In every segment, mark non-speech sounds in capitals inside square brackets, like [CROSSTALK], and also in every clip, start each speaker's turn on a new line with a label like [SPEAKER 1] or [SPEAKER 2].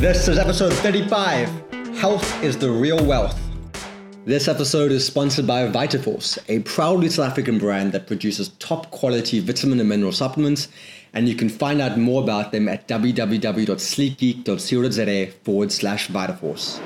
[SPEAKER 1] This is episode 35 Health is the Real Wealth. This episode is sponsored by Vitaforce, a proudly South African brand that produces top quality vitamin and mineral supplements. And you can find out more about them at www.sleekgeek.co.za forward slash Vitaforce.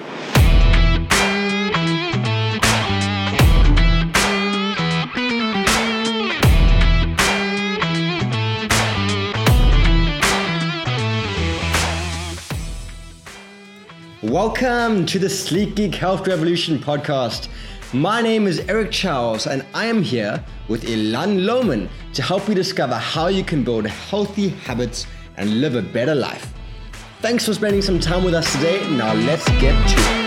[SPEAKER 1] Welcome to the Sleek Geek Health Revolution podcast. My name is Eric Charles, and I am here with Elan Lohmann to help you discover how you can build healthy habits and live a better life. Thanks for spending some time with us today. Now, let's get to it.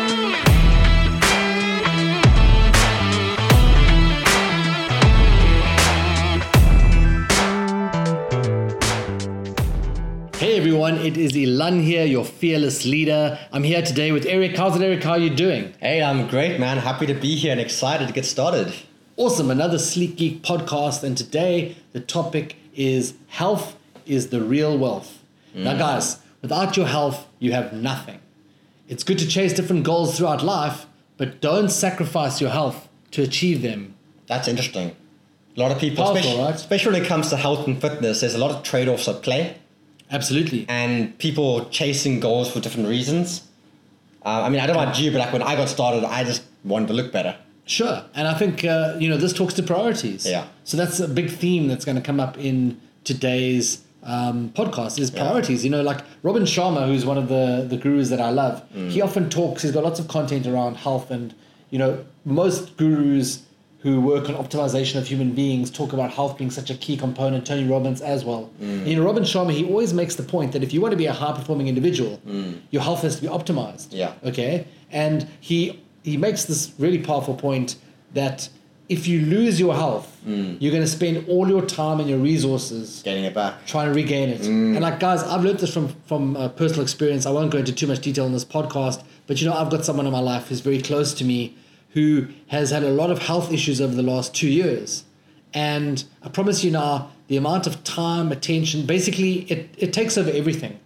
[SPEAKER 2] Everyone, it is Elan here, your fearless leader. I'm here today with Eric. How's it, Eric? How are you doing?
[SPEAKER 1] Hey, I'm great, man. Happy to be here and excited to get started.
[SPEAKER 2] Awesome, another Sleek Geek podcast, and today the topic is health is the real wealth. Now, mm. guys, without your health, you have nothing. It's good to chase different goals throughout life, but don't sacrifice your health to achieve them.
[SPEAKER 1] That's interesting. A lot of people,
[SPEAKER 2] Powerful,
[SPEAKER 1] especially,
[SPEAKER 2] right?
[SPEAKER 1] especially when it comes to health and fitness, there's a lot of trade offs at play.
[SPEAKER 2] Absolutely.
[SPEAKER 1] and people chasing goals for different reasons. Uh, I mean, I don't know about you, but like when I got started, I just wanted to look better.
[SPEAKER 2] Sure, and I think uh, you know this talks to priorities.
[SPEAKER 1] Yeah.
[SPEAKER 2] So that's a big theme that's going to come up in today's um, podcast is priorities. You know, like Robin Sharma, who's one of the the gurus that I love. He often talks. He's got lots of content around health, and you know, most gurus who work on optimization of human beings talk about health being such a key component. Tony Robbins as well. Mm. You know, Robin Sharma, he always makes the point that if you want to be a high performing individual, mm. your health has to be optimized.
[SPEAKER 1] Yeah.
[SPEAKER 2] Okay. And he he makes this really powerful point that if you lose your health, mm. you're going to spend all your time and your resources
[SPEAKER 1] Getting it back.
[SPEAKER 2] trying to regain it. And like guys, I've learned this from from uh, personal experience. I won't go into too much detail in this podcast, but you know, I've got someone in my life who's very close to me who has had a lot of health issues over the last two years. And I promise you now, the amount of time, attention, basically, it, it takes over everything.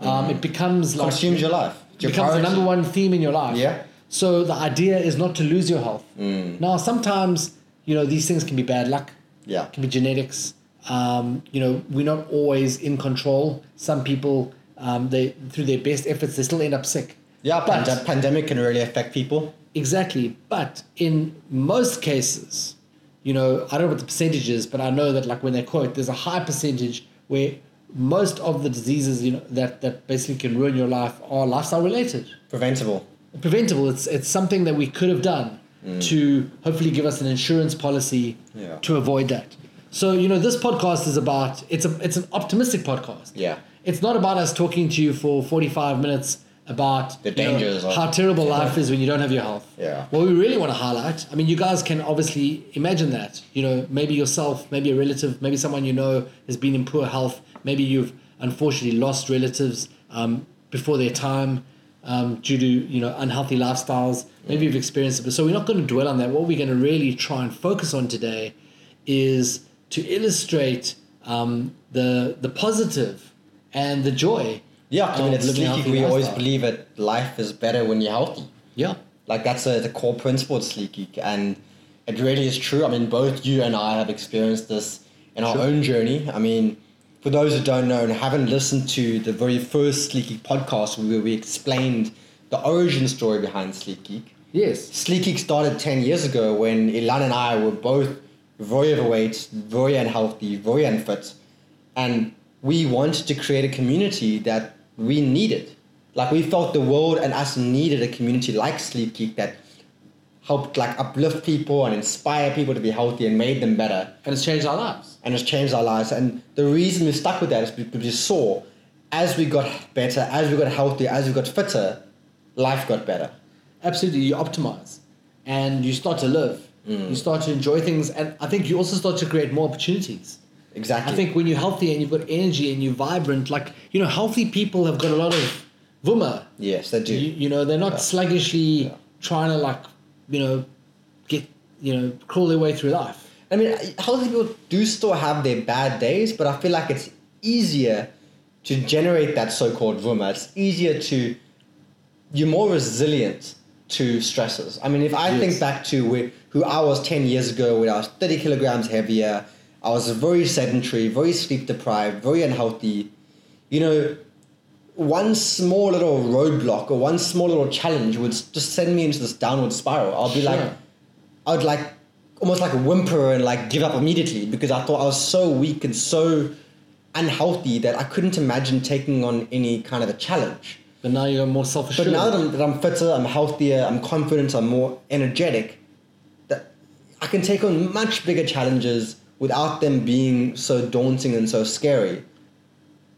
[SPEAKER 2] Um, it becomes like
[SPEAKER 1] Consumes your life.
[SPEAKER 2] It becomes the number one theme in your life.
[SPEAKER 1] Yeah.
[SPEAKER 2] So the idea is not to lose your health. Now, sometimes you know these things can be bad luck.
[SPEAKER 1] Yeah.
[SPEAKER 2] Can be genetics. Um, you know, we're not always in control. Some people, um, they through their best efforts, they still end up sick.
[SPEAKER 1] Yeah,
[SPEAKER 2] But-
[SPEAKER 1] pande- pandemic can really affect people.
[SPEAKER 2] Exactly. But in most cases, you know, I don't know what the percentage is, but I know that like when they quote, there's a high percentage where most of the diseases, you know, that, that basically can ruin your life are lifestyle related.
[SPEAKER 1] Preventable.
[SPEAKER 2] Preventable. It's it's something that we could have done mm. to hopefully give us an insurance policy
[SPEAKER 1] Yeah.
[SPEAKER 2] to avoid that. So, you know, this podcast is about it's a it's an optimistic podcast.
[SPEAKER 1] Yeah.
[SPEAKER 2] It's not about us talking to you for 45 minutes about
[SPEAKER 1] The
[SPEAKER 2] know,
[SPEAKER 1] dangers of-
[SPEAKER 2] how terrible life is when you don't have your health.
[SPEAKER 1] Yeah.
[SPEAKER 2] What we really want to highlight, I mean, you guys can obviously imagine that. You know, maybe yourself, maybe a relative, maybe someone you know has been in poor health. Maybe you've unfortunately lost relatives um, before their time um, due to you know unhealthy lifestyles. Maybe you've experienced it. But so we're not going to dwell on that. What we're going to really try and focus on today is to illustrate um, the the positive and the joy.
[SPEAKER 1] Yeah, I mean, it's
[SPEAKER 2] living
[SPEAKER 1] sleeky.
[SPEAKER 2] healthy
[SPEAKER 1] We always
[SPEAKER 2] lifestyle.
[SPEAKER 1] believe that life is better when you're healthy.
[SPEAKER 2] Yeah.
[SPEAKER 1] Like that's a, the core principle of Sleek Geek, and it really is true. I mean, both you and I have experienced this in our
[SPEAKER 2] Sure.
[SPEAKER 1] own journey. I mean, for those who don't know and haven't listened to the very first Sleek Geek podcast where we explained the origin story behind Sleek Geek,
[SPEAKER 2] Yes.
[SPEAKER 1] Sleek Geek started 10 years ago when Elan and I were both very overweight, very unhealthy, very unfit. And we wanted to create a community that we needed. Like we felt the world and us needed a community like Sleek Geek that helped like uplift people and inspire people to be healthy and made them better
[SPEAKER 2] And it's changed our lives.
[SPEAKER 1] and it's changed our lives. And the reason we stuck with that is because we saw as we got better, as we got healthier, as we got fitter, life got better.
[SPEAKER 2] Absolutely, you optimize and you start to live. Mm. You start to enjoy things, and I think you also start to create more opportunities.
[SPEAKER 1] Exactly.
[SPEAKER 2] I think when you're healthy and you've got energy and you're vibrant, like you know, healthy people have got a lot of vuma.
[SPEAKER 1] yes, they do.
[SPEAKER 2] You, you know, they're not
[SPEAKER 1] Yeah.
[SPEAKER 2] sluggishly
[SPEAKER 1] Yeah.
[SPEAKER 2] trying to like, you know, get you know, crawl their way through life.
[SPEAKER 1] I mean, healthy people do still have their bad days, but I feel like it's easier to generate that so-called vuma. It's easier to you're more resilient to stresses. I mean, if I
[SPEAKER 2] Yes.
[SPEAKER 1] think back to where, who I was 10 years ago when I was 30 kilograms heavier, I was very sedentary, very sleep deprived, very unhealthy. You know, one small little roadblock or one small little challenge would just send me into this downward spiral. I'll be like, I would like almost like a whimper and like give up immediately because I thought I was so weak and so unhealthy that I couldn't imagine taking on any kind of a challenge.
[SPEAKER 2] But now you're more self
[SPEAKER 1] But now that I'm, that I'm fitter, I'm healthier, I'm confident, I'm more energetic, that I can take on much bigger challenges without them being so daunting and so scary.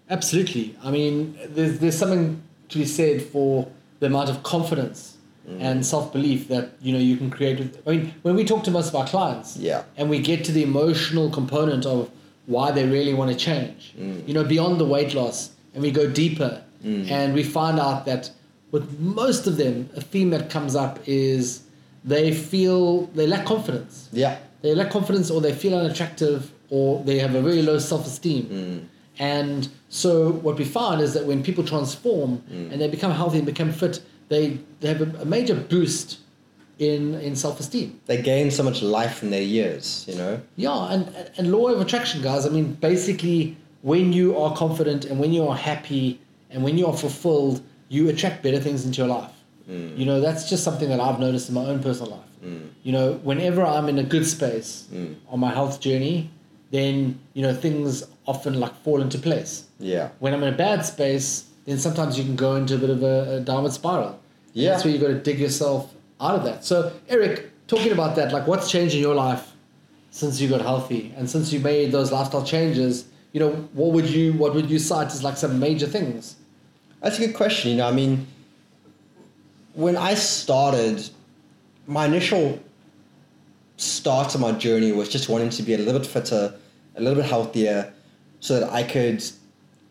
[SPEAKER 2] Absolutely. I mean, there's, there's something to be said for the amount of confidence
[SPEAKER 1] Mm.
[SPEAKER 2] and self belief that you know you can create. With, I mean, when we talk to most of our clients,
[SPEAKER 1] Yeah.
[SPEAKER 2] and we get to the emotional component of why they really want to change,
[SPEAKER 1] Mm.
[SPEAKER 2] you know, beyond the weight loss, and we go deeper, and we find out that with most of them, a theme that comes up is they feel they lack confidence.
[SPEAKER 1] Yeah.
[SPEAKER 2] They lack confidence, or they feel unattractive, or they have a very low self esteem. Hmm. And so, what we find is that when people transform hmm. and they become healthy and become fit, they, they have a, a major boost in, in self esteem.
[SPEAKER 1] They gain so much life in their years, you know?
[SPEAKER 2] Yeah, and, and law of attraction, guys. I mean, basically, when you are confident and when you are happy and when you are fulfilled, you attract better things into your life. Hmm. You know, that's just something that I've noticed in my own personal life. You know, whenever I'm in a good space on my health journey, then, you know, things often like fall into place.
[SPEAKER 1] Yeah.
[SPEAKER 2] When I'm in a bad space, then sometimes you can go into a bit of a, a downward spiral. And
[SPEAKER 1] Yeah.
[SPEAKER 2] That's where you've got to dig yourself out of that. So, Eric, talking about that, like what's changed in your life since you got healthy and since you made those lifestyle changes? You know, what would you what would you cite as like some major things?
[SPEAKER 1] That's a good question. You know, I mean, when I started, my initial start of my journey was just wanting to be a little bit fitter, a little bit healthier, so that I could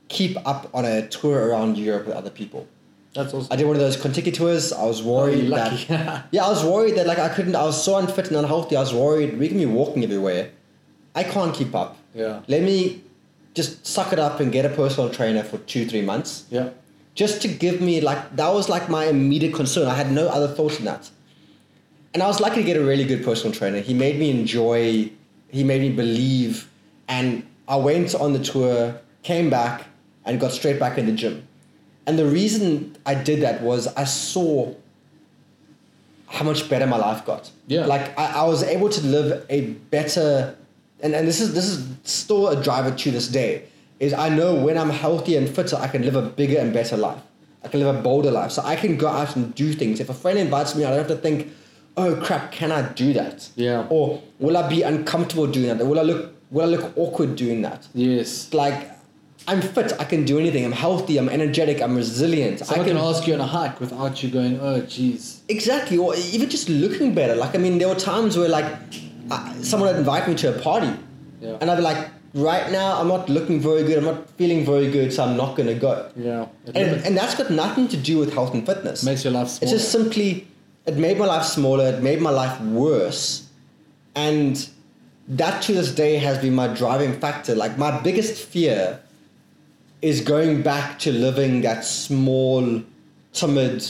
[SPEAKER 1] keep up on a tour around Europe with other people.
[SPEAKER 2] That's awesome.
[SPEAKER 1] I did one of those Contiki tours. I was oh, worried
[SPEAKER 2] Oh,
[SPEAKER 1] that [LAUGHS] yeah, I was worried that like I couldn't. I was so unfit and unhealthy. I was worried we can be walking everywhere. I can't keep up.
[SPEAKER 2] Yeah.
[SPEAKER 1] Let me just suck it up and get a personal trainer for two, three months
[SPEAKER 2] Yeah.
[SPEAKER 1] just to give me like that was like my immediate concern. I had no other thoughts in that. And I was lucky to get a really good personal trainer. He made me enjoy, he made me believe, and I went on the tour, came back, and got straight back in the gym. And the reason I did that was I saw how much better my life got.
[SPEAKER 2] Yeah.
[SPEAKER 1] Like I, I was able to live a better and, and this is this is still a driver to this day, is I know when I'm healthier and fitter, I can live a bigger and better life. I can live a bolder life. So I can go out and do things. If a friend invites me, I don't have to think, oh crap, can I do that?
[SPEAKER 2] Yeah.
[SPEAKER 1] Or will I be uncomfortable doing that? Or will I look will I look awkward doing that?
[SPEAKER 2] Yes.
[SPEAKER 1] Like I'm fit, I can do anything. I'm healthy, I'm energetic, I'm resilient.
[SPEAKER 2] Someone can ask you on a hike without you going, oh, geez.
[SPEAKER 1] Exactly, or even just looking better. Like, I mean, there were times where, like, uh, someone would invite me to a party,
[SPEAKER 2] Yeah.
[SPEAKER 1] and I'd be like, right now, I'm not looking very good, I'm not feeling very good, so I'm not gonna go.
[SPEAKER 2] Yeah.
[SPEAKER 1] And, and that's got nothing to do with health and fitness.
[SPEAKER 2] makes your life
[SPEAKER 1] It's just simply, it made my life smaller, it made my life worse, and that to this day has been my driving factor. Like, my biggest fear is going back to living that small, timid,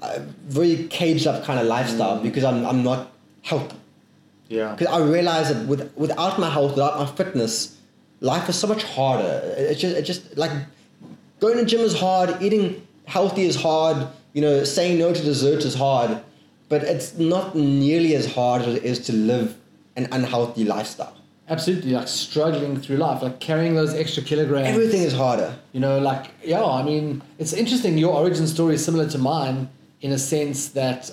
[SPEAKER 1] uh, very caged up kind of lifestyle because I'm, I'm not healthy.
[SPEAKER 2] yeah.
[SPEAKER 1] Because I realize that with, without my health, without my fitness, life is so much harder. It's just, it's just like going to gym is hard, eating healthy is hard, you know, saying no to dessert is hard, but it's not nearly as hard as it is to live an unhealthy lifestyle.
[SPEAKER 2] Absolutely. Like struggling through life, like carrying those extra kilograms.
[SPEAKER 1] Everything is harder.
[SPEAKER 2] You know, like, yeah, I mean, it's interesting. Your origin story is similar to mine in a sense that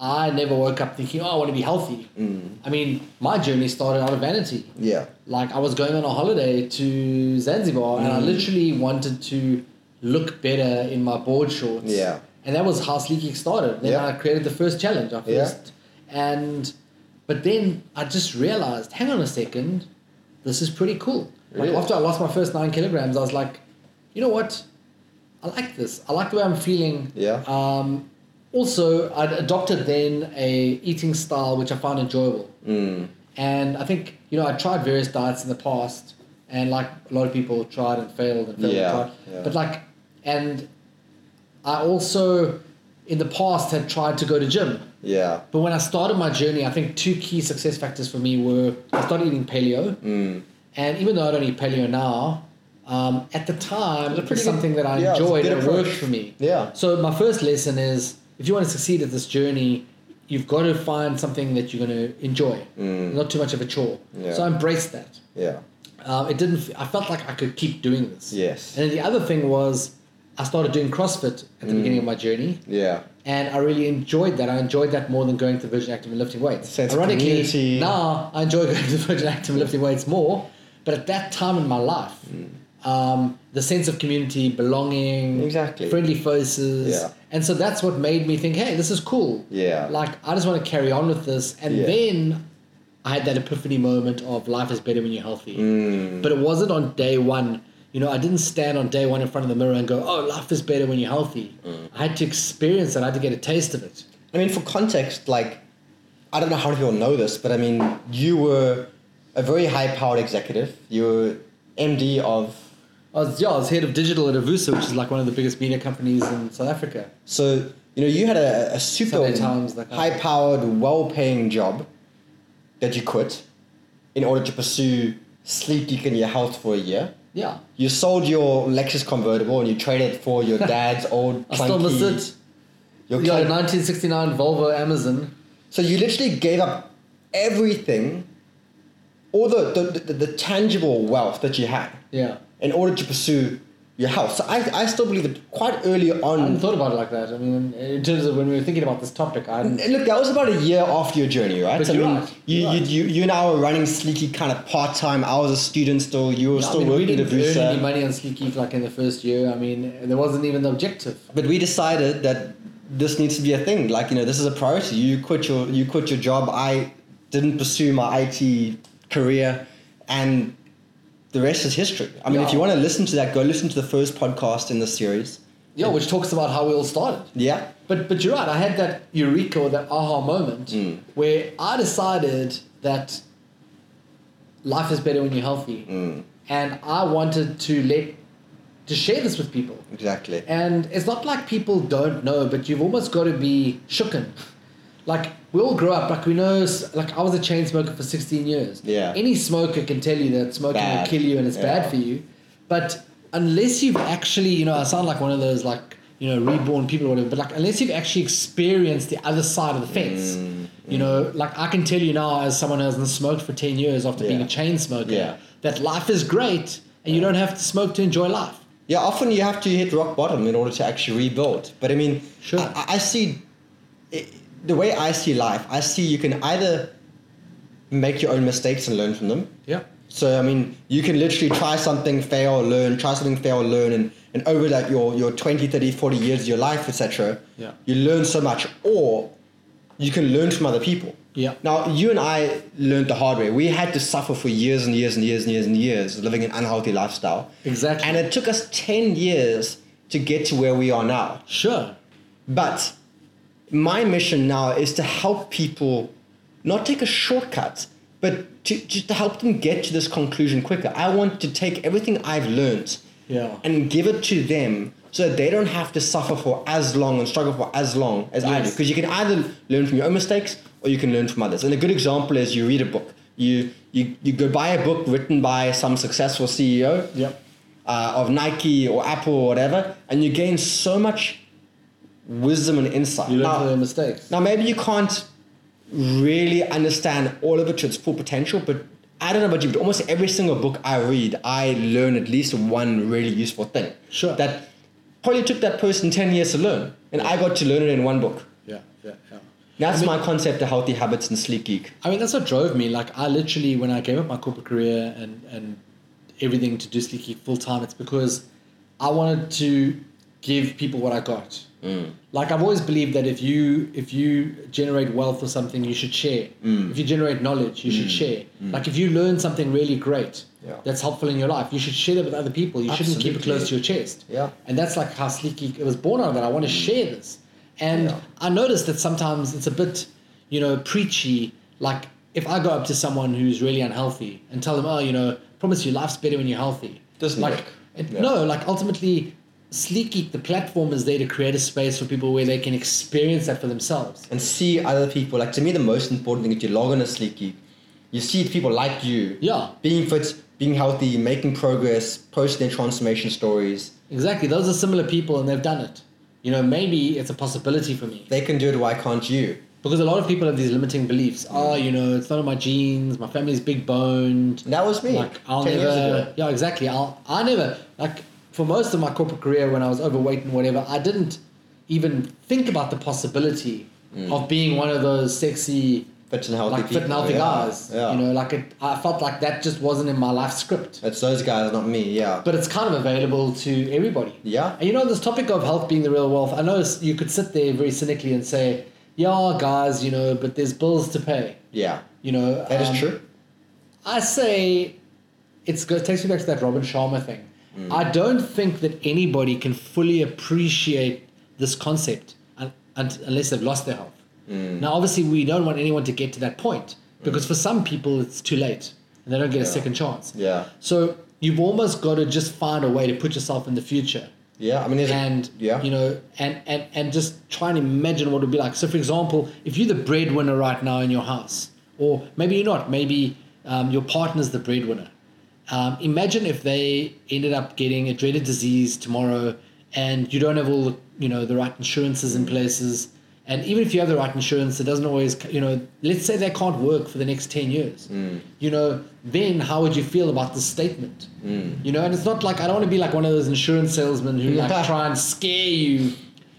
[SPEAKER 2] I never woke up thinking, oh, I want to be healthy. Mm. I mean, my journey started out of vanity.
[SPEAKER 1] Yeah.
[SPEAKER 2] Like, I was going on a holiday to Zanzibar and I mm. literally wanted to look better in my board shorts.
[SPEAKER 1] Yeah.
[SPEAKER 2] And that was how Sleek Geek started. Then
[SPEAKER 1] Yeah.
[SPEAKER 2] I created the first challenge. I
[SPEAKER 1] Yeah.
[SPEAKER 2] first, and but then I just realized, hang on a second, this is pretty cool. Like after I lost my first nine kilograms, I was like, you know what? I like this. I like the way I'm feeling.
[SPEAKER 1] Yeah.
[SPEAKER 2] Um, also, I'd adopted then a eating style which I found enjoyable.
[SPEAKER 1] Mm.
[SPEAKER 2] And I think, you know, I tried various diets in the past and like a lot of people tried and failed and failed
[SPEAKER 1] Yeah,
[SPEAKER 2] and tried.
[SPEAKER 1] yeah.
[SPEAKER 2] But like, and I also in the past had tried to go to gym.
[SPEAKER 1] Yeah.
[SPEAKER 2] But when I started my journey, I think two key success factors for me were I started eating paleo,
[SPEAKER 1] Mm.
[SPEAKER 2] and even though I don't eat paleo now, um, at the time it was
[SPEAKER 1] pretty
[SPEAKER 2] something that I
[SPEAKER 1] yeah,
[SPEAKER 2] enjoyed and it worked for me.
[SPEAKER 1] Yeah.
[SPEAKER 2] So my first lesson is if you want to succeed at this journey, you've got to find something that you're going to enjoy,
[SPEAKER 1] Mm.
[SPEAKER 2] not too much of a chore.
[SPEAKER 1] Yeah.
[SPEAKER 2] So I embraced that.
[SPEAKER 1] Yeah.
[SPEAKER 2] Um, it didn't. I felt like I could keep doing this.
[SPEAKER 1] Yes.
[SPEAKER 2] And then the other thing was, I started doing CrossFit at the
[SPEAKER 1] Mm.
[SPEAKER 2] beginning of my journey,
[SPEAKER 1] Yeah.
[SPEAKER 2] and I really enjoyed that. I enjoyed that more than going to Virgin Active and lifting weights.
[SPEAKER 1] Sense
[SPEAKER 2] Ironically,
[SPEAKER 1] community.
[SPEAKER 2] now I enjoy [LAUGHS] going to Virgin Active and lifting weights more. But at that time in my life,
[SPEAKER 1] Mm.
[SPEAKER 2] um, the sense of community, belonging,
[SPEAKER 1] Exactly.
[SPEAKER 2] friendly faces,
[SPEAKER 1] Yeah.
[SPEAKER 2] and so that's what made me think, hey, this is cool.
[SPEAKER 1] Yeah.
[SPEAKER 2] Like I just want to carry on with this, and
[SPEAKER 1] Yeah.
[SPEAKER 2] then I had that epiphany moment of life is better when you're healthy.
[SPEAKER 1] Mm.
[SPEAKER 2] But it wasn't on day one. You know, I didn't stand on day one in front of the mirror and go, "Oh, life is better when you're healthy."
[SPEAKER 1] Mm.
[SPEAKER 2] I had to experience it. I had to get a taste of it.
[SPEAKER 1] I mean, for context, like, I don't know how many people know this, but I mean, you were a very high-powered executive. You were MD of.
[SPEAKER 2] I was, yeah, I was head of digital at Avusa, which is like one of the biggest media companies in South Africa.
[SPEAKER 1] So you know, you had a, a super
[SPEAKER 2] kind of-
[SPEAKER 1] high-powered, well-paying job that you quit in order to pursue sleep and your health for a year.
[SPEAKER 2] Yeah,
[SPEAKER 1] You sold your Lexus convertible and you traded it for your [LAUGHS] dad's old.
[SPEAKER 2] I still miss it.
[SPEAKER 1] Your
[SPEAKER 2] Yeah,
[SPEAKER 1] clunk-
[SPEAKER 2] 1969 Volvo Amazon.
[SPEAKER 1] So you literally gave up everything, all the, the, the, the tangible wealth that you had
[SPEAKER 2] Yeah,
[SPEAKER 1] in order to pursue your health. So I, I still believe that quite early
[SPEAKER 2] I hadn't
[SPEAKER 1] on.
[SPEAKER 2] thought about it like that. I mean, in terms of when we were thinking about this topic, I hadn't.
[SPEAKER 1] Look, that was about a year after your journey, right?
[SPEAKER 2] But
[SPEAKER 1] So, I mean,
[SPEAKER 2] right,
[SPEAKER 1] you,
[SPEAKER 2] you're
[SPEAKER 1] you,
[SPEAKER 2] right.
[SPEAKER 1] you, you and I were running Sleeky kind of part time. I was a student still. You were
[SPEAKER 2] I
[SPEAKER 1] still
[SPEAKER 2] mean, we
[SPEAKER 1] working at
[SPEAKER 2] didn't earn any money on Sleek Geek like in the first year. I mean, there wasn't even the objective.
[SPEAKER 1] But we decided that this needs to be a thing. Like you know, this is a priority. You quit your you quit your job. I didn't pursue my IT career, and the rest is history. I mean, if you want to listen to that, go listen to the first podcast in the series.
[SPEAKER 2] Yeah, which talks about how we all started.
[SPEAKER 1] Yeah,
[SPEAKER 2] But but you're right. I had that eureka or that aha moment
[SPEAKER 1] Mm.
[SPEAKER 2] where I decided that life is better when you're healthy,
[SPEAKER 1] mm,
[SPEAKER 2] and I wanted to let to share this with people.
[SPEAKER 1] exactly.
[SPEAKER 2] And it's not like people don't know, but you've almost got to be shooken. Like we all grow up, like we know. Like I was a chain smoker for 16 years.
[SPEAKER 1] Yeah.
[SPEAKER 2] Any smoker can tell you that smoking
[SPEAKER 1] Bad.
[SPEAKER 2] will kill you and it's
[SPEAKER 1] Yeah.
[SPEAKER 2] bad for you. But unless you've actually, you know, I sound like one of those like you know reborn people or whatever. But like unless you've actually experienced the other side of the fence,
[SPEAKER 1] Mm,
[SPEAKER 2] you know, like I can tell you now as someone who hasn't smoked for 10 years after being a chain smoker,
[SPEAKER 1] Yeah.
[SPEAKER 2] that life is great and you don't have to smoke to enjoy life.
[SPEAKER 1] Yeah, often you have to hit rock bottom in order to actually rebuild. But I mean,
[SPEAKER 2] Sure.
[SPEAKER 1] I, I see it, the way I see life. I see you can either make your own mistakes and learn from them.
[SPEAKER 2] Yeah.
[SPEAKER 1] So I mean, you can literally try something, fail, learn, try something, fail, learn, and, and over like your, your 20, 30, 40 years of your life, etc.
[SPEAKER 2] Yeah.
[SPEAKER 1] You learn so much, or you can learn from other people.
[SPEAKER 2] Yeah.
[SPEAKER 1] Now, you and I learned the hard way. We had to suffer for years and years and years and years and years living an unhealthy lifestyle.
[SPEAKER 2] Exactly.
[SPEAKER 1] And it took us 10 years to get to where we are now.
[SPEAKER 2] Sure.
[SPEAKER 1] But my mission now is to help people not take a shortcut, but to just to help them get to this conclusion quicker. I want to take everything I've learned
[SPEAKER 2] Yeah.
[SPEAKER 1] and give it to them so that they don't have to suffer for as long and struggle for as long as I do. Because you can either learn from your own mistakes or you can learn from others. And a good example is you read a book. You you, you go buy a book written by some successful CEO
[SPEAKER 2] Yep.
[SPEAKER 1] uh, of Nike or Apple or whatever, and you gain so much wisdom and insight.
[SPEAKER 2] You learn
[SPEAKER 1] Now-
[SPEAKER 2] from their mistakes.
[SPEAKER 1] now, maybe you can't really understand all of it to its full potential, but I don't know about you, but almost every single book I read, I learn at least one really useful thing.
[SPEAKER 2] Sure.
[SPEAKER 1] That probably took that person 10 years to learn, and I got to learn it in one book.
[SPEAKER 2] Yeah, yeah, yeah.
[SPEAKER 1] That's
[SPEAKER 2] I mean-
[SPEAKER 1] my concept of healthy habits and Sleek Geek.
[SPEAKER 2] I mean, that's what drove me. Like, I literally, when I gave up my corporate career and, and everything to do Sleek Geek full time, it's because I wanted to give people what I got.
[SPEAKER 1] Mm.
[SPEAKER 2] Like, I've always believed that if you if you generate wealth or something, you should share.
[SPEAKER 1] Mm.
[SPEAKER 2] If you generate knowledge, you should share. Like, if you learn something really great
[SPEAKER 1] Yeah.
[SPEAKER 2] that's helpful in your life, you should share that with other people. You shouldn't keep it close to your chest.
[SPEAKER 1] Yeah.
[SPEAKER 2] And that's like how Sleek it was born out of that. I want to share this. And
[SPEAKER 1] Yeah.
[SPEAKER 2] I noticed that sometimes it's a bit, you know, preachy. Like if I go up to someone who's really unhealthy and tell them, oh, you know, promise you life's better when you're healthy.
[SPEAKER 1] Doesn't
[SPEAKER 2] like
[SPEAKER 1] work.
[SPEAKER 2] it-
[SPEAKER 1] Yeah.
[SPEAKER 2] no, like ultimately, Sleek Geek, the platform is there to create a space for people where they can experience that for themselves.
[SPEAKER 1] and see other people. Like to me, the most important thing is you log on a Sleeky, you see people like you,
[SPEAKER 2] Yeah,
[SPEAKER 1] being fit, being healthy, making progress, posting their transformation stories.
[SPEAKER 2] exactly. Those are similar people and they've done it. You know, maybe it's a possibility for me.
[SPEAKER 1] They can do it. Why can't you?
[SPEAKER 2] Because a lot of people have these limiting beliefs. Oh, you know, it's not in my genes. My family's big boned.
[SPEAKER 1] That was me.
[SPEAKER 2] Like I'll
[SPEAKER 1] 10 years
[SPEAKER 2] never. Yeah, exactly. I'll. I never like for most of my corporate career when I was overweight and whatever. I didn't even think about the possibility of being one of those sexy,
[SPEAKER 1] Fit and healthy
[SPEAKER 2] like
[SPEAKER 1] people.
[SPEAKER 2] fit and healthy
[SPEAKER 1] yeah.
[SPEAKER 2] guys.
[SPEAKER 1] Yeah.
[SPEAKER 2] You know, like it. I felt like that just wasn't in my life script.
[SPEAKER 1] It's those guys, not me. Yeah.
[SPEAKER 2] But it's kind of available to everybody.
[SPEAKER 1] Yeah.
[SPEAKER 2] And you know, this topic of health being the real wealth, I know you could sit there very cynically and say, yeah, guys, you know, but there's bills to pay.
[SPEAKER 1] Yeah.
[SPEAKER 2] You know,
[SPEAKER 1] That is
[SPEAKER 2] um,
[SPEAKER 1] true.
[SPEAKER 2] I say it's go takes me back to that Robin Sharma thing. I mm. don't think that anybody can fully appreciate this concept un- un- unless they've lost their health. Mm. Now, obviously, we don't want anyone to get to that point mm. because for some people it's too late and they don't get a second chance.
[SPEAKER 1] Yeah.
[SPEAKER 2] So you've almost got to just find a way to put yourself in the future
[SPEAKER 1] Yeah. I mean,
[SPEAKER 2] and
[SPEAKER 1] yeah.
[SPEAKER 2] you know and, and and just try and imagine what it would be like so for example if you're the breadwinner right now in your house or maybe you're not maybe um, your partner's the breadwinner um, imagine if they ended up getting a dreaded disease tomorrow and you don't have all the you know the right insurances in places. And even if you have the right insurance it doesn't always you know let's say they can't work for the next 10 years. You know then how would you feel about this statement? You know and it's not like i don't want to be like one of those insurance salesmen who like [LAUGHS] try and scare you.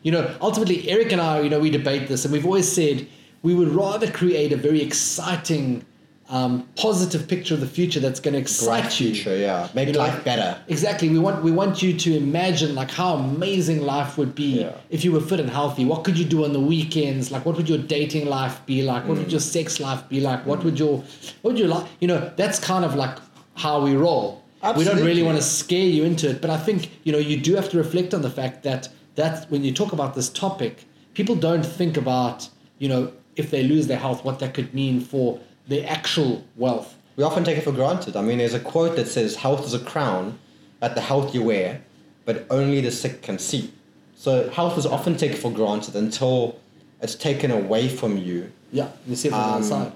[SPEAKER 2] You know ultimately eric and i you know we debate this and we've always said we would rather create a very exciting um, positive picture of the future that's going to excite
[SPEAKER 1] bright
[SPEAKER 2] you
[SPEAKER 1] future. Yeah. Make
[SPEAKER 2] You know,
[SPEAKER 1] life better.
[SPEAKER 2] Exactly. We want we want you to imagine like how amazing life would be
[SPEAKER 1] Yeah.
[SPEAKER 2] if you were fit and healthy. What could you do on the weekends? Like what would your dating life be like? What would your sex life be like? What would your what would you like? You know, that's kind of like how we roll. Absolutely. We don't really want to scare you into it, but I think you know you do have to reflect on the fact that that when you talk about this topic, people don't think about you know if they lose their health, what that could mean for their actual wealth.
[SPEAKER 1] We often take it for granted. I mean, there's a quote that says, "Health is a crown that the health you wear, but only the sick can see." So health is often taken for granted until it's taken away from you.
[SPEAKER 2] Yeah, you see it the
[SPEAKER 1] Um,
[SPEAKER 2] other side.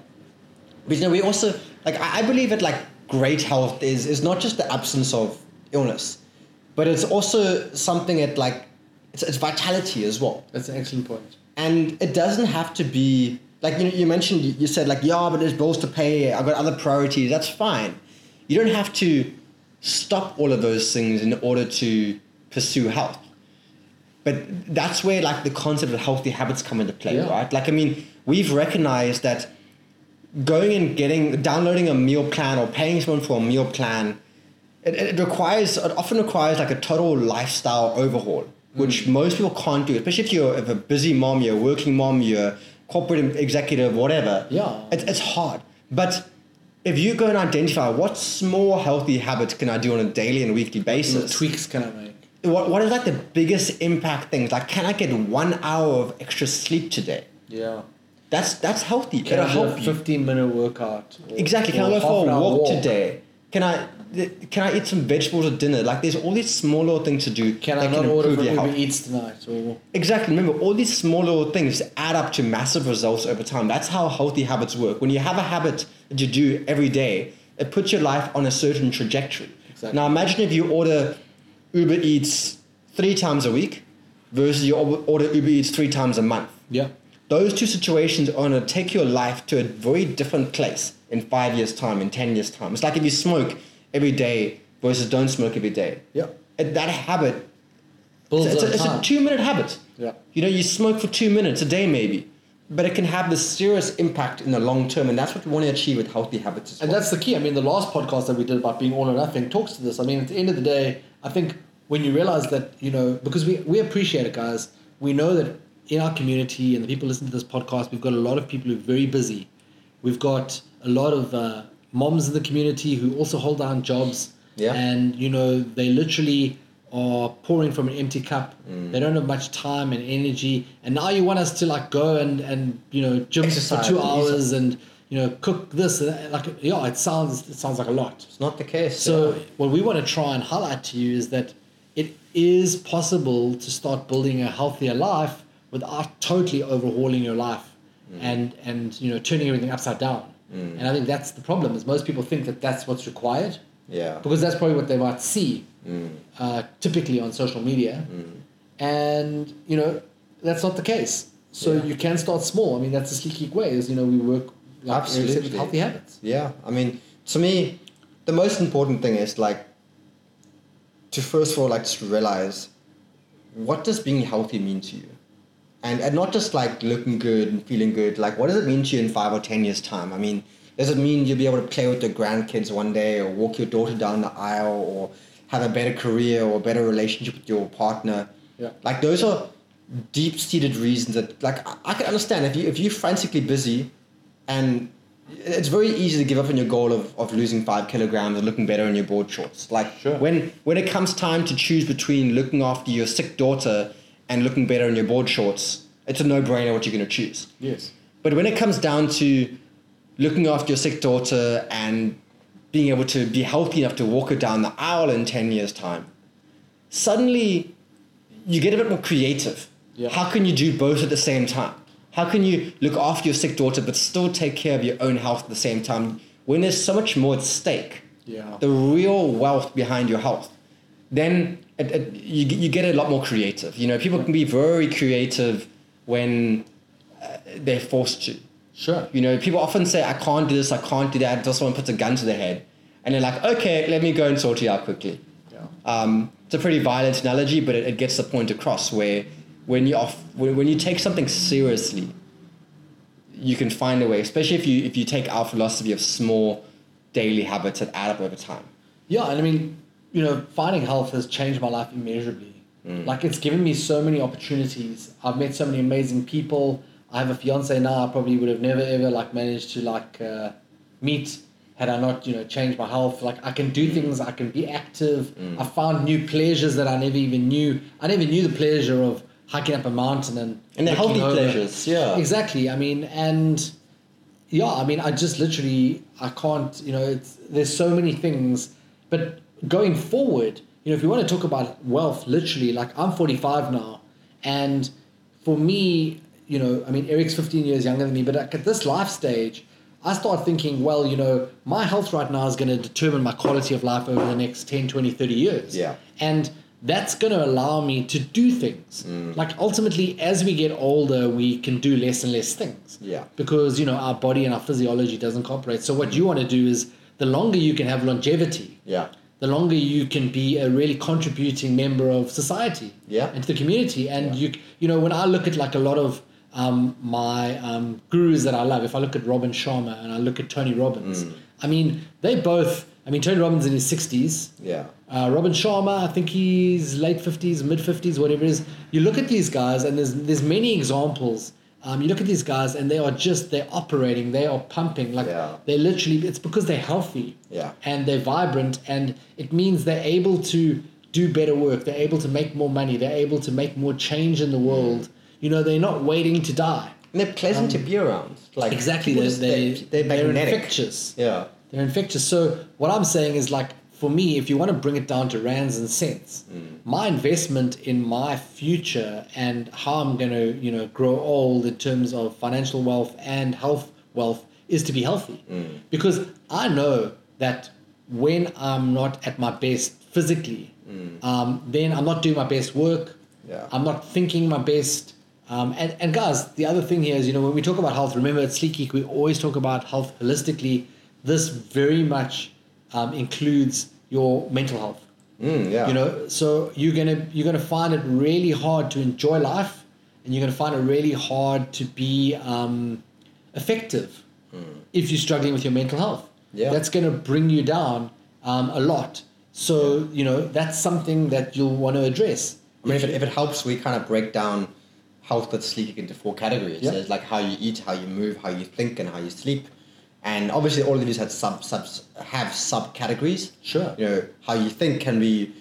[SPEAKER 1] But you know, we also like I I believe that like great health is is not just the absence of illness, but it's also something that like it's, it's vitality as well.
[SPEAKER 2] That's an excellent point.
[SPEAKER 1] and it doesn't have to be like you know you mentioned you said like yeah but there's bills to pay i've got other priorities that's fine. You don't have to stop all of those things in order to pursue health. But that's where like the concept of healthy habits come into play
[SPEAKER 2] Yeah.
[SPEAKER 1] right? Like i mean we've recognized that going and getting downloading a meal plan or paying someone for a meal plan it, it requires it often requires like a total lifestyle overhaul which mm. most people can't do especially if you're if a busy mom you're a working mom you're corporate executive whatever
[SPEAKER 2] Yeah.
[SPEAKER 1] it, it's hard but if you go and identify what small healthy habits can i do on a daily and weekly basis, What
[SPEAKER 2] tweaks can I make?
[SPEAKER 1] what, what is like the biggest impact things like can i get one hour of extra sleep today
[SPEAKER 2] Yeah.
[SPEAKER 1] that's that's healthy
[SPEAKER 2] Can
[SPEAKER 1] it'll
[SPEAKER 2] I a
[SPEAKER 1] help you
[SPEAKER 2] 15 minute workout? or-
[SPEAKER 1] Exactly. Can I go for a
[SPEAKER 2] hour
[SPEAKER 1] walk, today? Can I can I eat some vegetables at dinner? Like there's all these small little things to do
[SPEAKER 2] Can I not
[SPEAKER 1] can
[SPEAKER 2] order from Uber. Eats tonight? Or
[SPEAKER 1] Exactly. Remember, all these small little things add up to massive results over time. That's how healthy habits work. When you have a habit that you do every day, it puts your life on a certain trajectory.
[SPEAKER 2] Exactly.
[SPEAKER 1] Now imagine if you order Uber Eats three times a week versus you order Uber Eats three times a month.
[SPEAKER 2] yeah,
[SPEAKER 1] Those two situations are going to take your life to a very different place in five years' time, in 10 years' time. It's like if you smoke every day versus don't smoke every day.
[SPEAKER 2] yeah,
[SPEAKER 1] And that habit,
[SPEAKER 2] builds
[SPEAKER 1] it's, a, it's a two minute habit.
[SPEAKER 2] yeah,
[SPEAKER 1] You know, you smoke for two minutes a day maybe, but it can have this serious impact in the long term, and that's what we want to achieve with healthy habits as
[SPEAKER 2] and that's the key. I mean, the last podcast that we did about being all or nothing talks to this. I mean, at the end of the day, I think when you realize that you know, because we we appreciate it, guys. We know that in our community and the people listening to this podcast, we've got a lot of people who are very busy. We've got a lot of uh, moms in the community who also hold down jobs.
[SPEAKER 1] Yeah.
[SPEAKER 2] And you know, they literally are pouring from an empty cup. Mm. They don't have much time and energy. And now you want us to like go and and you know gym
[SPEAKER 1] Exercise
[SPEAKER 2] for two hours and you know, cook this. Like, yeah, it sounds it sounds like a lot.
[SPEAKER 1] It's not the case.
[SPEAKER 2] So
[SPEAKER 1] yeah.
[SPEAKER 2] what we want to try and highlight to you is that it is possible to start building a healthier life without totally overhauling your life mm. and and you know turning everything upside down. Mm. And I think that's the problem is most people think that that's what's required
[SPEAKER 1] yeah.
[SPEAKER 2] because that's probably what they might see mm. uh, typically on social media, mm. and you know that's not the case. So
[SPEAKER 1] Yeah.
[SPEAKER 2] you can start small. I mean that's the sleek geek way is you know we work like said, with healthy habits.
[SPEAKER 1] Yeah, I mean, to me, the most important thing is like to first of all like just realize what does being healthy mean to you, and and not just like looking good and feeling good. Like, what does it mean to you in five or ten years' time? I mean, does it mean you'll be able to play with your grandkids one day, or walk your daughter down the aisle, or have a better career or a better relationship with your partner?
[SPEAKER 2] Yeah.
[SPEAKER 1] Like those are deep-seated reasons that like I, I can understand if you if you're frantically busy and it's very easy to give up on your goal of, of losing five kilograms and looking better in your board shorts. Like
[SPEAKER 2] Sure.
[SPEAKER 1] when when it comes time to choose between looking after your sick daughter and looking better in your board shorts, it's a no-brainer what you're going to choose.
[SPEAKER 2] Yes.
[SPEAKER 1] But when it comes down to looking after your sick daughter and being able to be healthy enough to walk her down the aisle in 10 years' time, suddenly you get a bit more creative.
[SPEAKER 2] Yeah.
[SPEAKER 1] How can you do both at the same time? How can you look after your sick daughter but still take care of your own health at the same time when there's so much more at stake?
[SPEAKER 2] Yeah.
[SPEAKER 1] The real wealth behind your health. Then it, it, you, you get a lot more creative. You know, people can be very creative when uh, they're forced to.
[SPEAKER 2] Sure.
[SPEAKER 1] You know, people often say, I can't do this, I can't do that, until someone puts a gun to their head. And they're like, okay, let me go and sort you out quickly.
[SPEAKER 2] Yeah.
[SPEAKER 1] Um, it's a pretty violent analogy, but it, it gets the point across where when you, off, when, when you take something seriously, you can find a way, especially if you, if you take our philosophy of small daily habits that add up over time.
[SPEAKER 2] Yeah, and I mean, you know, finding health has changed my life immeasurably. Like it's given me so many opportunities. I've met so many amazing people. I have a fiance now. I probably would have never ever like managed to like uh, meet had I not you know changed my health. Like I can do things. I can be active. I found new pleasures that I never even knew. I never knew the pleasure of hiking up a mountain and
[SPEAKER 1] And they're healthy
[SPEAKER 2] over-
[SPEAKER 1] pleasures, yeah.
[SPEAKER 2] Exactly. I mean, and yeah, I mean, I just literally, I can't, you know, it's, there's so many things. But going forward, you know, if you want to talk about wealth, literally, like I'm 45 now. And for me, you know, I mean, Eric's 15 years younger than me, but like at this life stage, I start thinking, well, you know, my health right now is going to determine my quality of life over the next 10, 20, 30 years.
[SPEAKER 1] Yeah.
[SPEAKER 2] And that's going to allow me to do things. Mm. Like ultimately, as we get older, we can do less and less things
[SPEAKER 1] Yeah.
[SPEAKER 2] because you know our body and our physiology doesn't cooperate. So what you want to do is the longer you can have longevity,
[SPEAKER 1] Yeah.
[SPEAKER 2] The longer you can be a really contributing member of society
[SPEAKER 1] Yeah.
[SPEAKER 2] and to the community. And
[SPEAKER 1] Yeah.
[SPEAKER 2] you you know when I look at like a lot of um, my um, gurus that I love, if I look at Robin Sharma and I look at Tony Robbins,
[SPEAKER 1] Mm.
[SPEAKER 2] I mean they both. I mean Tony Robbins in his sixties.
[SPEAKER 1] Yeah.
[SPEAKER 2] Uh, Robin Sharma, I think he's late 50s, mid 50s, whatever it is. You look at these guys, and there's there's many examples. Um, you look at these guys, and they are just they're operating, they are pumping, like
[SPEAKER 1] Yeah.
[SPEAKER 2] they're literally. It's because they're healthy,
[SPEAKER 1] Yeah.
[SPEAKER 2] and they're vibrant, and it means they're able to do better work. They're able to make more money. They're able to make more change in the world. You know, they're not waiting to die.
[SPEAKER 1] And they're pleasant to be around. Like
[SPEAKER 2] Um, Exactly, they're,
[SPEAKER 1] just-
[SPEAKER 2] they,
[SPEAKER 1] they're,
[SPEAKER 2] they're infectious.
[SPEAKER 1] Yeah.
[SPEAKER 2] They're infectious. So what I'm saying is like for me, if you want to bring it down to rands and cents, my investment in my future and how I'm going to you know grow old in terms of financial wealth and health wealth is to be healthy, because I know that when I'm not at my best physically, um, then I'm not doing my best work.
[SPEAKER 1] Yeah.
[SPEAKER 2] I'm not thinking my best. Um, and, and guys, the other thing here is, you know, when we talk about health, remember at Sleek Geek, we always talk about health holistically. This very much um, includes your mental health.
[SPEAKER 1] Mm, yeah.
[SPEAKER 2] You know, so you're gonna you're gonna find it really hard to enjoy life, and you're gonna find it really hard to be um, effective if you're struggling with your mental health.
[SPEAKER 1] Yeah.
[SPEAKER 2] that's gonna bring you down um, a lot. So you know that's something that you'll want to address.
[SPEAKER 1] I mean, if it, if it helps, we kind of break down health with sleep into four categories.
[SPEAKER 2] Yeah.
[SPEAKER 1] There's like how you eat, how you move, how you think, and how you sleep. And obviously, all of these have sub subs have subcategories.
[SPEAKER 2] Sure.
[SPEAKER 1] You know, how you think can be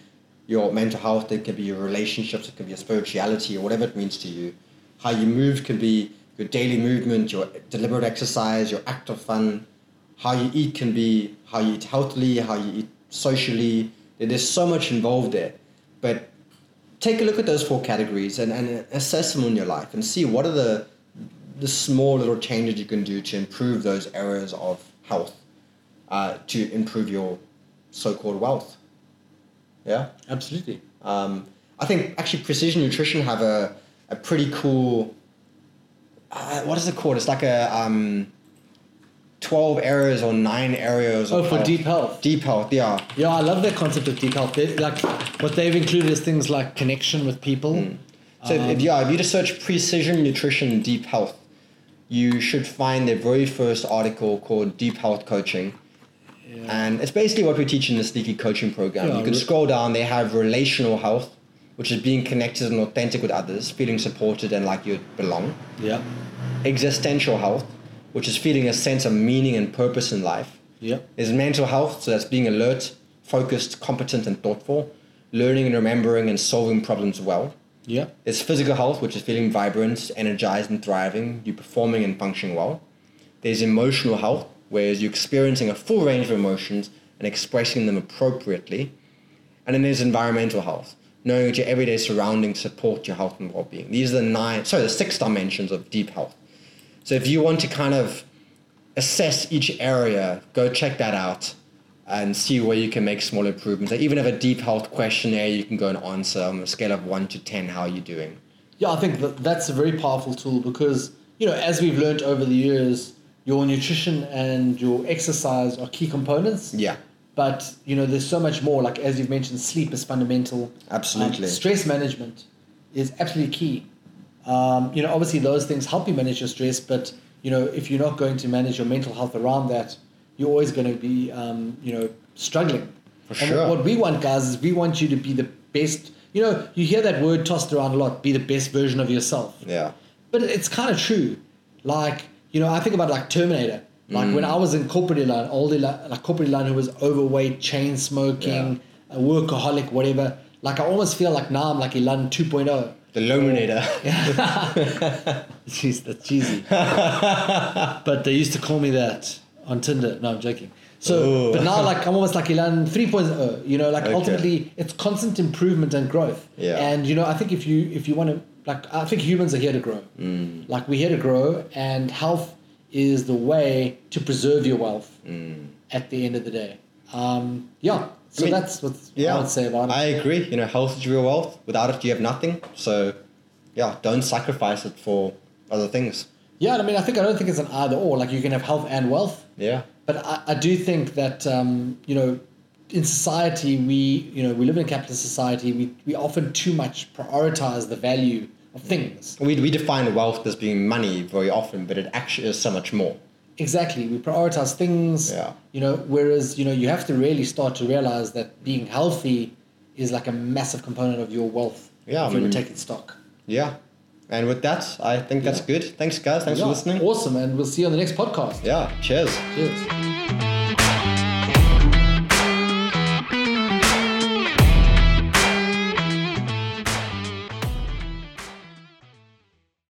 [SPEAKER 1] your mental health. It can be your relationships. It can be your spirituality or whatever it means to you. How you move can be your daily movement, your deliberate exercise, your active fun, how you eat can be how you eat healthily, how you eat socially. There's so much involved there. But take a look at those four categories and, and assess them in your life and see what are the the small little changes you can do to improve those areas of health, uh, to improve your so-called wealth. Yeah.
[SPEAKER 2] Absolutely.
[SPEAKER 1] Um, I think actually precision nutrition have a, a pretty cool. Uh, what is it called? It's like a um, twelve areas or nine areas.
[SPEAKER 2] Oh,
[SPEAKER 1] of
[SPEAKER 2] for
[SPEAKER 1] health.
[SPEAKER 2] deep health.
[SPEAKER 1] Deep health, yeah.
[SPEAKER 2] Yeah, I love that concept of deep health. They, like what they've included is things like connection with people.
[SPEAKER 1] Hmm. So if, if, yeah, if you just search precision nutrition deep health, you should find their very first article called Deep Health Coaching. And it's basically what we teach in the Sleek Geek Coaching Program.
[SPEAKER 2] Yeah,
[SPEAKER 1] you can
[SPEAKER 2] re-
[SPEAKER 1] scroll down, they have relational health, which is being connected and authentic with others, feeling supported and like you belong.
[SPEAKER 2] Yeah.
[SPEAKER 1] Existential health, which is feeling a sense of meaning and purpose in life.
[SPEAKER 2] Yeah.
[SPEAKER 1] There's mental health, so that's being alert, focused, competent, and thoughtful, learning and remembering and solving problems well.
[SPEAKER 2] Yeah.
[SPEAKER 1] There's physical health, which is feeling vibrant, energized, and thriving, you performing and functioning well. There's emotional health, whereas you're experiencing a full range of emotions and expressing them appropriately. And then there's environmental health, knowing that your everyday surroundings support your health and well-being. These are the nine, sorry, the six dimensions of deep health. So if you want to kind of assess each area, go check that out and see where you can make small improvements. I even have a deep health questionnaire you can go and answer on a scale of one to ten. How are you doing?
[SPEAKER 2] Yeah, I think that that's a very powerful tool because, you know, as we've learned over the years, your nutrition and your exercise are key components.
[SPEAKER 1] Yeah,
[SPEAKER 2] But, you know, there's so much more. Like, as you've mentioned, sleep is fundamental.
[SPEAKER 1] absolutely.
[SPEAKER 2] Um, stress management is absolutely key. Um, you know, obviously those things help you manage your stress, but, you know, if you're not going to manage your mental health around that, you're always going to be, um, you know, struggling.
[SPEAKER 1] For
[SPEAKER 2] And
[SPEAKER 1] sure.
[SPEAKER 2] what we want, guys, is we want you to be the best. You know, you hear that word tossed around a lot be the best version of yourself.
[SPEAKER 1] yeah,
[SPEAKER 2] But it's kind of true. Like, you know, I think about like Terminator. Like when I was in corporate line, old Elan, like corporate line who was overweight, chain smoking, a workaholic, whatever. Like I almost feel like now I'm like Elan 2.0.
[SPEAKER 1] the Lominator. [LAUGHS]
[SPEAKER 2] Jeez, that's cheesy. [LAUGHS] but they used to call me that on Tinder. No, I'm joking. So,
[SPEAKER 1] Ooh.
[SPEAKER 2] but now like I'm almost like Elan 3.0. You know, like
[SPEAKER 1] Okay.
[SPEAKER 2] ultimately it's constant improvement and growth.
[SPEAKER 1] Yeah.
[SPEAKER 2] And you know, I think if you if you want to like, I think humans are here to grow.
[SPEAKER 1] Mm.
[SPEAKER 2] Like we're here to grow, and health is the way to preserve your wealth
[SPEAKER 1] Mm.
[SPEAKER 2] at the end of the day. Um, yeah. So
[SPEAKER 1] mean,
[SPEAKER 2] that's what
[SPEAKER 1] Yeah,
[SPEAKER 2] I would say about it.
[SPEAKER 1] I agree. You know, health is real wealth. Without it, you have nothing. So, yeah, don't sacrifice it for other things.
[SPEAKER 2] Yeah, I mean, I think I don't think it's an either or. Like you can have health and wealth.
[SPEAKER 1] Yeah,
[SPEAKER 2] But I, I do think that um, you know, in society we you know we live in a capitalist society. We we often too much prioritize the value of things.
[SPEAKER 1] we we define wealth as being money very often, but it actually is so much more.
[SPEAKER 2] Exactly, we prioritize things.
[SPEAKER 1] Yeah.
[SPEAKER 2] You know, whereas you know you have to really start to realize that being healthy is like a massive component of your wealth.
[SPEAKER 1] Yeah,
[SPEAKER 2] if you
[SPEAKER 1] I mean-
[SPEAKER 2] taking stock.
[SPEAKER 1] Yeah, and with that, I think that's good. Thanks, guys. Thanks
[SPEAKER 2] Yeah,
[SPEAKER 1] for listening.
[SPEAKER 2] Awesome, and we'll see you on the next podcast.
[SPEAKER 1] Yeah, cheers.
[SPEAKER 2] Cheers.